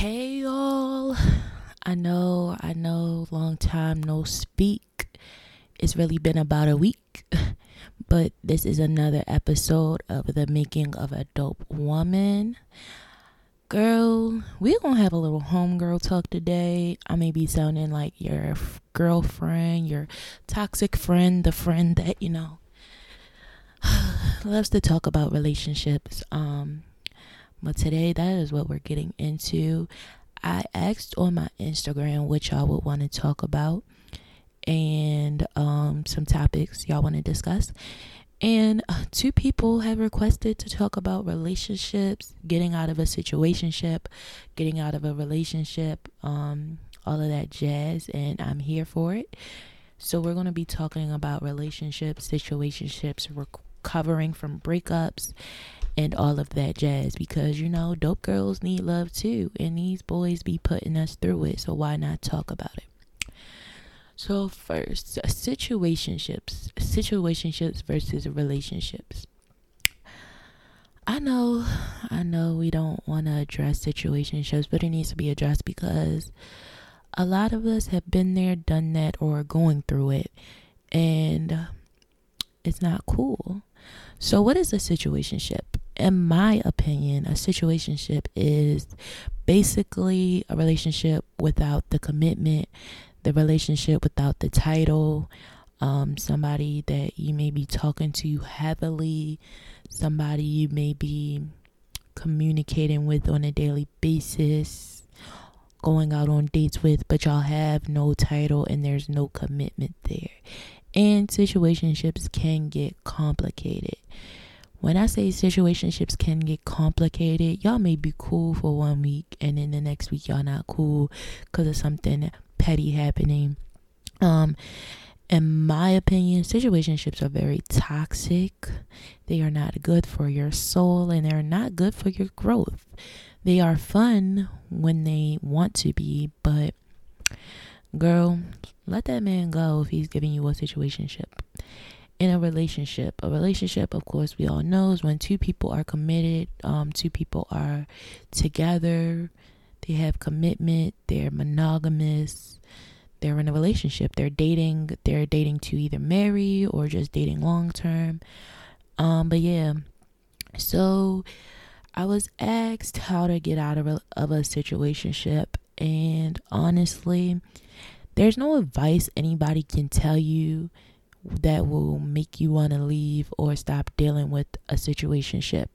Hey y'all. I know, I know, long time no speak. It's really been about a week, but this is another episode of the making of a dope woman. Girl, we're gonna have a little homegirl talk today. I may be sounding like your girlfriend, your toxic friend, the friend that, you know, loves to talk about relationships. Um, but today, that is what we're getting into. I asked on my Instagram what y'all would want to talk about and um, some topics y'all want to discuss. And uh, two people have requested to talk about relationships, getting out of a situationship, getting out of a relationship, um, all of that jazz, and I'm here for it. So we're going to be talking about relationships, situationships, recovering from breakups, and all of that jazz because you know dope girls need love too and these boys be putting us through it so why not talk about it? So first situationships situationships versus relationships. I know i know we don't want to address situationships but it needs to be addressed because a lot of us have been there done that or going through it and it's not cool. So what is a situationship in my opinion, a situationship is basically a relationship without the commitment, the relationship without the title, um, somebody that you may be talking to heavily, somebody you may be communicating with on a daily basis, going out on dates with, but y'all have no title and there's no commitment there. And situationships can get complicated. When I say situationships can get complicated, y'all may be cool for one week and then the next week y'all not cool because of something petty happening. Um, in my opinion, situationships are very toxic. They are not good for your soul and they're not good for your growth. They are fun when they want to be, but girl, let that man go if he's giving you a situationship in a relationship. A relationship, of course, we all know is when two people are committed, um, two people are together, they have commitment, they're monogamous, they're in a relationship, they're dating, they're dating to either marry or just dating long term. Um, but yeah, so I was asked how to get out of a, of a situationship, and honestly, there's no advice anybody can tell you that will make you want to leave or stop dealing with a situationship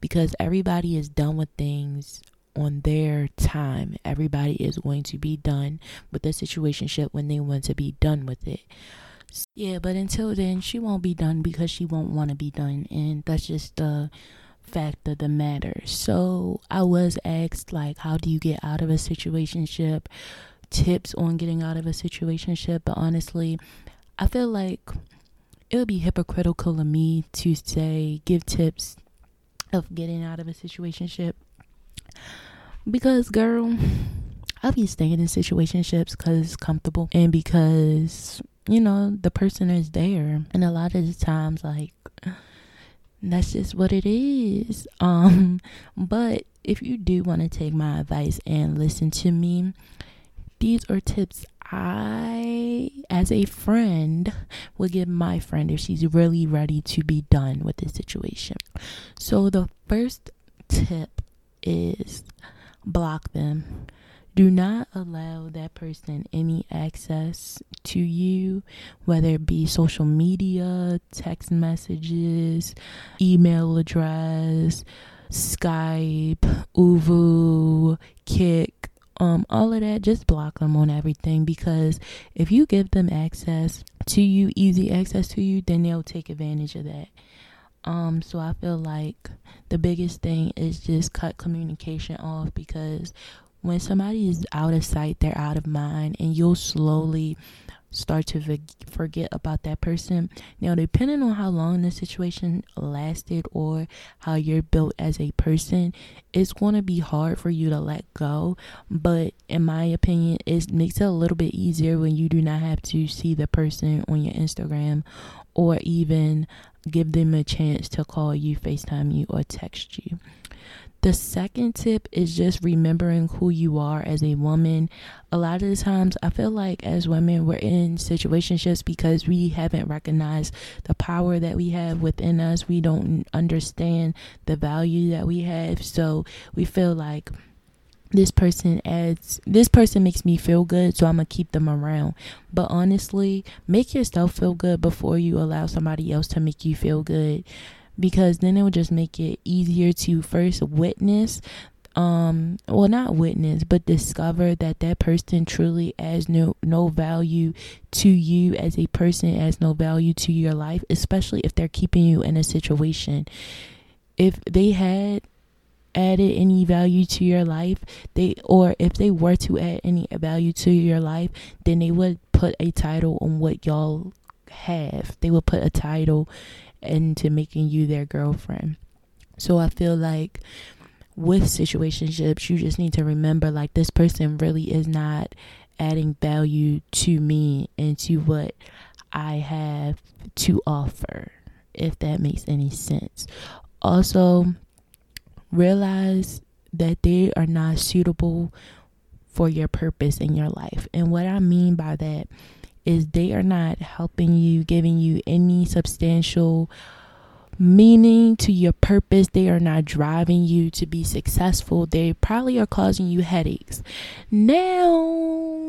because everybody is done with things on their time. Everybody is going to be done with the situationship when they want to be done with it. Yeah, but until then, she won't be done because she won't want to be done, and that's just the fact of the matter. So I was asked like, how do you get out of a situationship? Tips on getting out of a situationship, but honestly, I feel like it would be hypocritical of me to say give tips of getting out of a situationship. Because girl I'll be staying in situationships because it's comfortable and because you know the person is there. And a lot of the times like that's just what it is. Um but if you do want to take my advice and listen to me these are tips I, as a friend, would give my friend if she's really ready to be done with the situation. So, the first tip is block them. Do not allow that person any access to you, whether it be social media, text messages, email address, Skype, ooVoo, Kik, um all of that just block them on everything because if you give them access to you easy access to you then they'll take advantage of that. Um so i feel like the biggest thing is just cut communication off because when somebody is out of sight they're out of mind and you'll slowly start to forget about that person. Now, depending on how long the situation lasted or how you're built as a person, it's going to be hard for you to let go. But in my opinion, it makes it a little bit easier when you do not have to see the person on your Instagram or even give them a chance to call you, FaceTime you, or text you. The second tip is just remembering who you are as a woman. A lot of the times, I feel like as women, we're in situationships because we haven't recognized the power that we have within us. We don't understand the value that we have. So we feel like this person adds this person makes me feel good so i'm gonna keep them around but honestly make yourself feel good before you allow somebody else to make you feel good because then it will just make it easier to first witness um well not witness but discover that that person truly has no no value to you as a person has no value to your life especially if they're keeping you in a situation. If they had added any value to your life they or if they were to add any value to your life then they would put a title on what y'all have they will put a title into making you their girlfriend. So I feel like with situationships, you just need to remember like this person really is not adding value to me and to what I have to offer, if that makes any sense. Also, realize that they are not suitable for your purpose in your life. And what I mean by that is they are not helping you, giving you any substantial meaning to your purpose. They are not driving you to be successful. They probably are causing you headaches. Now,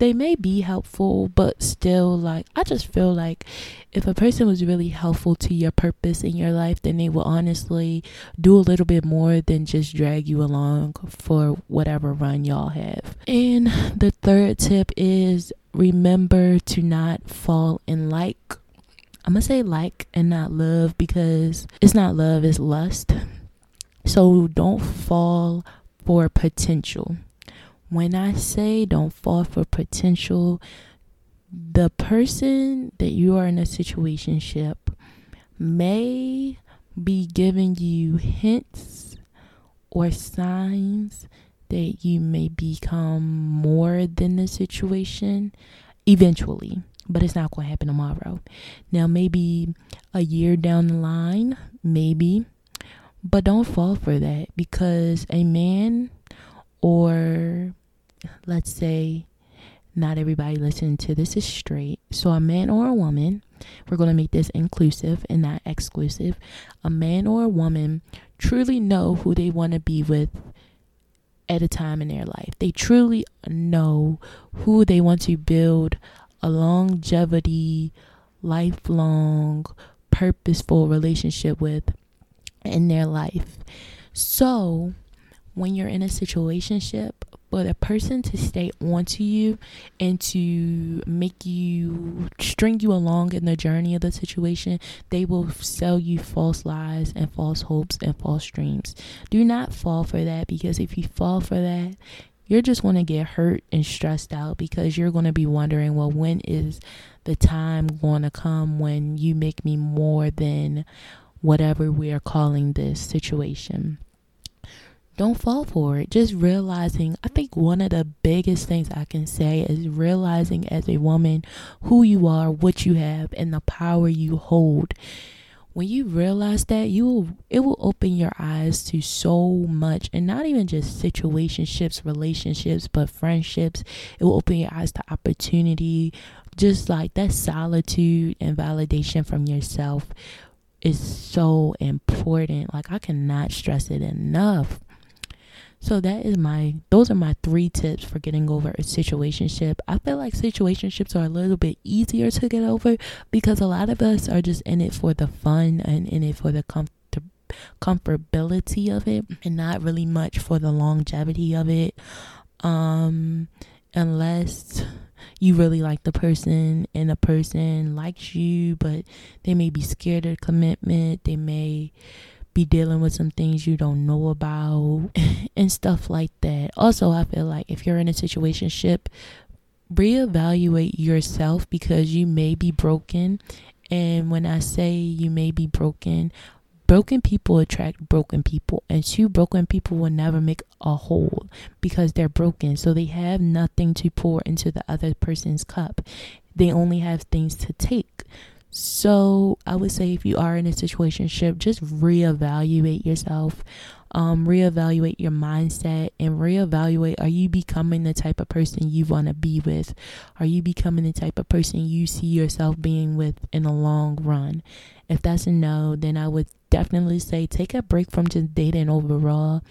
they may be helpful, but still, like, I just feel like if a person was really helpful to your purpose in your life, then they will honestly do a little bit more than just drag you along for whatever run y'all have. And the third tip is remember to not fall in like. I'm gonna say like and not love because it's not love, it's lust. So don't fall for potential. When I say don't fall for potential, the person that you are in a situationship may be giving you hints or signs that you may become more than the situation eventually, but it's not going to happen tomorrow. Now, maybe a year down the line, maybe, but don't fall for that because a man or let's say not everybody listening to this is straight. So, a man or a woman, we're going to make this inclusive and not exclusive. A man or a woman truly know who they want to be with at a time in their life. They truly know who they want to build a longevity, lifelong, purposeful relationship with in their life. So, when you're in a situationship, but a person to stay onto you and to make you string you along in the journey of the situation, they will sell you false lies and false hopes and false dreams. Do not fall for that because if you fall for that, you're just going to get hurt and stressed out because you're going to be wondering, well, when is the time going to come when you make me more than whatever we are calling this situation? Don't fall for it. Just realizing, I think one of the biggest things I can say is realizing as a woman who you are, what you have, and the power you hold. When you realize that, you will it will open your eyes to so much and not even just situationships, relationships, but friendships. It will open your eyes to opportunity, just like that solitude and validation from yourself is so important. Like I cannot stress it enough. So that is my those are my three tips for getting over a situationship. I feel like situationships are a little bit easier to get over because a lot of us are just in it for the fun and in it for the comfort comfortability of it and not really much for the longevity of it. Um unless you really like the person and the person likes you but they may be scared of commitment. They may be dealing with some things you don't know about and stuff like that. Also, I feel like if you're in a situation ship, reevaluate yourself because you may be broken. And when I say you may be broken, broken people attract broken people, and two broken people will never make a whole because they're broken. So they have nothing to pour into the other person's cup, they only have things to take. So I would say if you are in a situation, ship, just reevaluate yourself um, reevaluate your mindset and reevaluate are you becoming the type of person you want to be with? Are you becoming the type of person you see yourself being with in the long run? If that's a no, then I would definitely say take a break from just dating overall.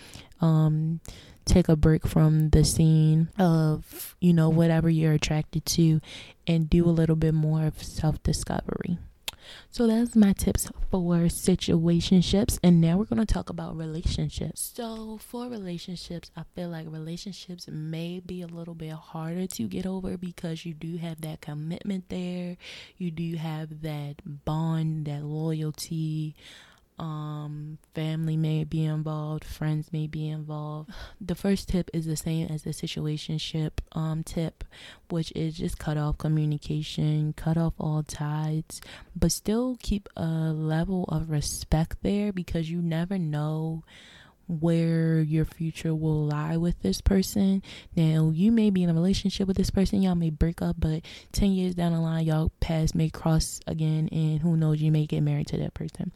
Um, take a break from the scene of, you know, whatever you're attracted to and do a little bit more of self discovery. So that's my tips for situationships. And now we're going to talk about relationships. So for relationships, I feel like relationships may be a little bit harder to get over because you do have that commitment there. You do have that bond, that loyalty um, family may be involved, friends may be involved. The first tip is the same as the situationship um, tip, which is just cut off communication, cut off all ties, but still keep a level of respect there because you never know where your future will lie with this person. Now, you may be in a relationship with this person, y'all may break up, but 10 years down the line, y'all paths may cross again, and who knows, you may get married to that person.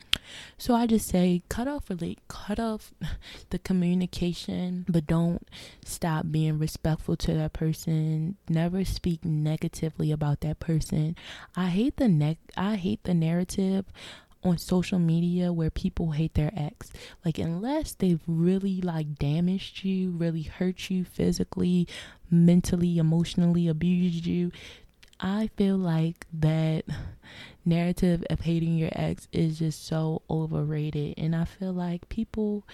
So I just say cut off really cut off the communication, but don't stop being respectful to that person. Never speak negatively about that person. I hate the neck I hate the narrative on social media where people hate their ex. Like unless they've really like damaged you, really hurt you physically, mentally, emotionally, abused you, I feel like that narrative of hating your ex is just so overrated and I feel like people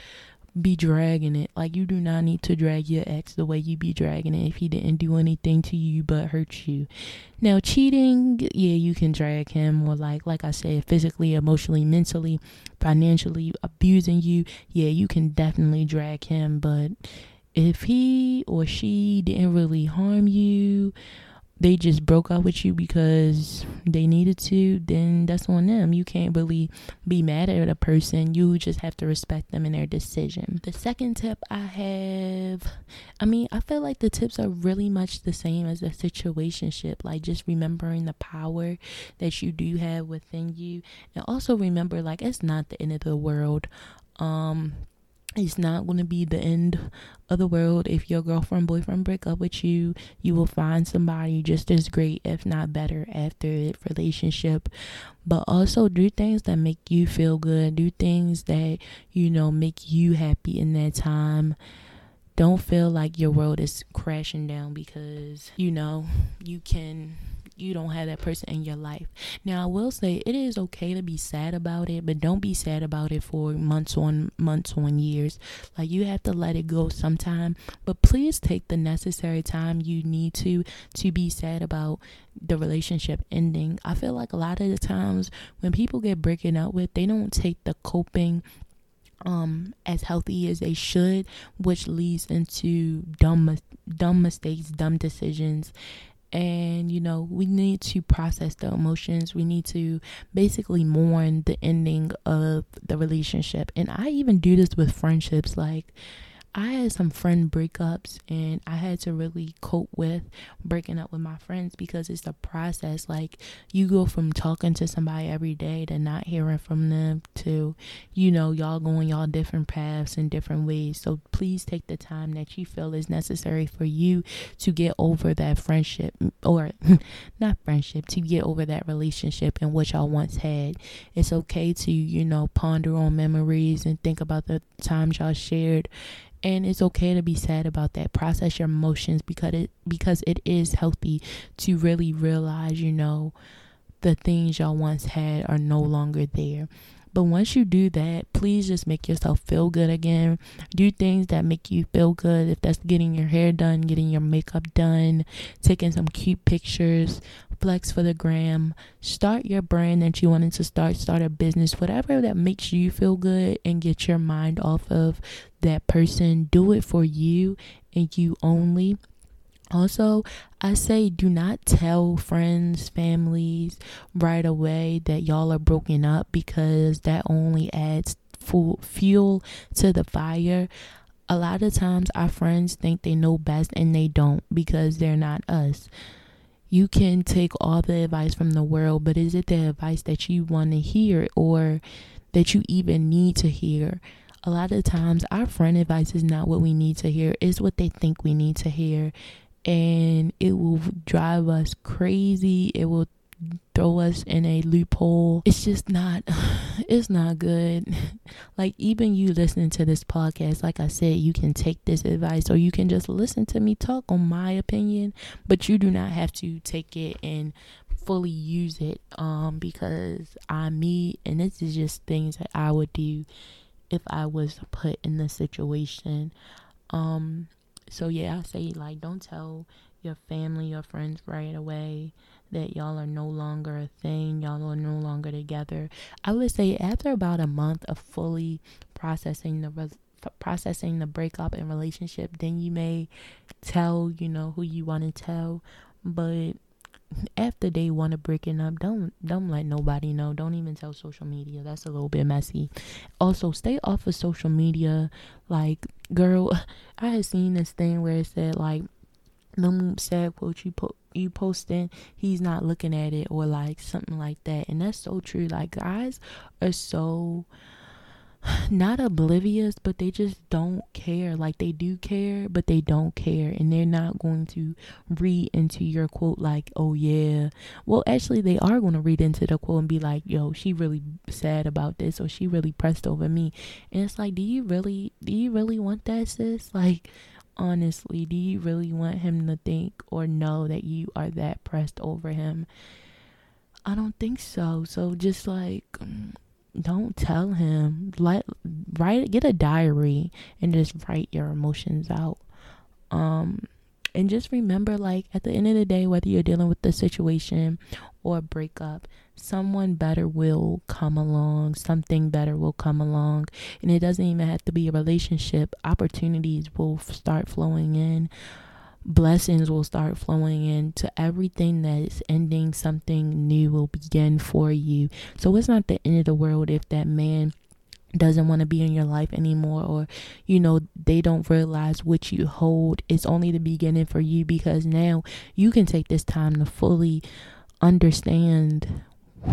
be dragging it. Like you do not need to drag your ex the way you be dragging it if he didn't do anything to you but hurt you. Now cheating, yeah, you can drag him or like like I said, physically, emotionally, mentally, financially abusing you, yeah, you can definitely drag him, but if he or she didn't really harm you they just broke up with you because they needed to, then that's on them. You can't really be mad at a person. You just have to respect them and their decision. The second tip I have, I mean, I feel like the tips are really much the same as a situationship. Like just remembering the power that you do have within you, and also remember, like it's not the end of the world. Um, it's not going to be the end of the world. If your girlfriend boyfriend break up with you you will find somebody just as great if not better after the relationship. But also do things that make you feel good. Do things that you know make you happy in that time. Don't feel like your world is crashing down because you know you can you don't have that person in your life. Now, I will say it is okay to be sad about it, but don't be sad about it for months on months on years. Like you have to let it go sometime, but please take the necessary time you need to to be sad about the relationship ending. I feel like a lot of the times when people get breaking up with, they don't take the coping um as healthy as they should which leads into dumb dumb mistakes dumb decisions and you know we need to process the emotions. We need to basically mourn the ending of the relationship. And i even do this with friendships like I had some friend breakups and I had to really cope with breaking up with my friends because it's a process. Like you go from talking to somebody every day to not hearing from them to, you know, y'all going y'all different paths in different ways. So please take the time that you feel is necessary for you to get over that friendship or not friendship, to get over that relationship and what y'all once had. It's okay to, you know, ponder on memories and think about the times y'all shared and it's okay to be sad about that. Process your emotions because it because it is healthy to really realize you know the things y'all once had are no longer there but once you do that, please just make yourself feel good again. Do things that make you feel good. If that's getting your hair done, getting your makeup done, taking some cute pictures, flex for the gram, start your brand that you wanted to start, start a business, whatever that makes you feel good and get your mind off of that person. Do it for you and you only. Also, I say do not tell friends, families right away that y'all are broken up because that only adds fuel to the fire. A lot of times our friends think they know best and they don't because they're not us. you can take all the advice from the world, but is it the advice that you want to hear or that you even need to hear? A lot of times, our friend advice is not what we need to hear, it's what they think we need to hear. And it will drive us crazy. It will throw us in a loophole. It's just not it's not good. like even you listening to this podcast, like I said, you can take this advice or you can just listen to me talk on my opinion, but you do not have to take it and fully use it um because I'm me and this is just things that I would do if I was put in the situation. Um so yeah, I say like don't tell your family, your friends right away that y'all are no longer a thing, y'all are no longer together. I would say after about a month of fully processing the processing the breakup and relationship, then you may tell, you know, who you want to tell, but after day one of breaking up, don't don't let nobody know. Don't even tell social media. That's a little bit messy. Also, stay off of social media. Like, girl, I had seen this thing where it said like them sad quote you put you posting, he's not looking at it or like something like that. And that's so true. Like guys are so not oblivious, but they just don't care. Like they do care, but they don't care. And they're not going to read into your quote like, oh yeah. Well, actually, they are going to read into the quote and be like, yo, she really sad about this or she really pressed over me. And it's like, do you really, do you really want that, sis? Like, honestly, do you really want him to think or know that you are that pressed over him? I don't think so. So just like don't tell him. Let write get a diary and just write your emotions out. Um and just remember like at the end of the day whether you're dealing with the situation or a breakup someone better will come along something better will come along and it doesn't even have to be a relationship opportunities will start flowing in blessings will start flowing into everything that is ending. Something new will begin for you. So it's not the end of the world if that man doesn't want to be in your life anymore or you know they don't realize what you hold. It's only the beginning for you because now you can take this time to fully understand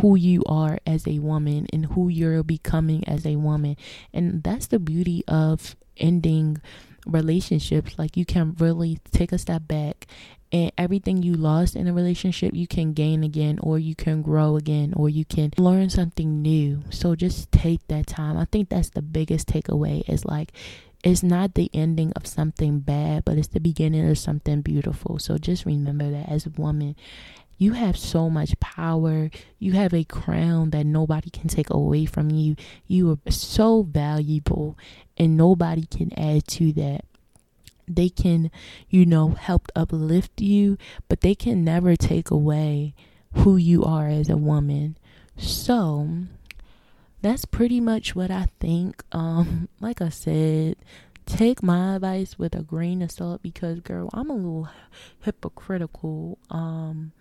who you are as a woman and who you're becoming as a woman. And that's the beauty of ending relationships like you can really take a step back and everything you lost in a relationship you can gain again or you can grow again or you can learn something new. So just take that time. I think that's the biggest takeaway is like it's not the ending of something bad but it's the beginning of something beautiful. So just remember that as a woman you have so much power. You have a crown that nobody can take away from you. You are so valuable, and nobody can add to that they can, you know, help uplift you, but they can never take away who you are as a woman. So that's pretty much what I think. Um, like I said, take my advice with a grain of salt because girl, I'm a little hypocritical. Um,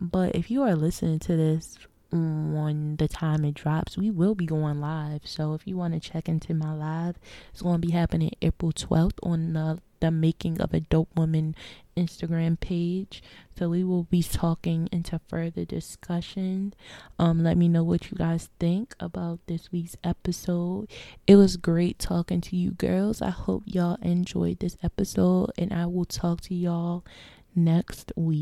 but if you are listening to this when the time it drops, we will be going live. So if you want to check into my live, it's going to be happening April 12th on the the making of a dope woman Instagram page. So we will be talking into further discussion. Um, let me know what you guys think about this week's episode. It was great talking to you girls. I hope y'all enjoyed this episode and I will talk to y'all next week.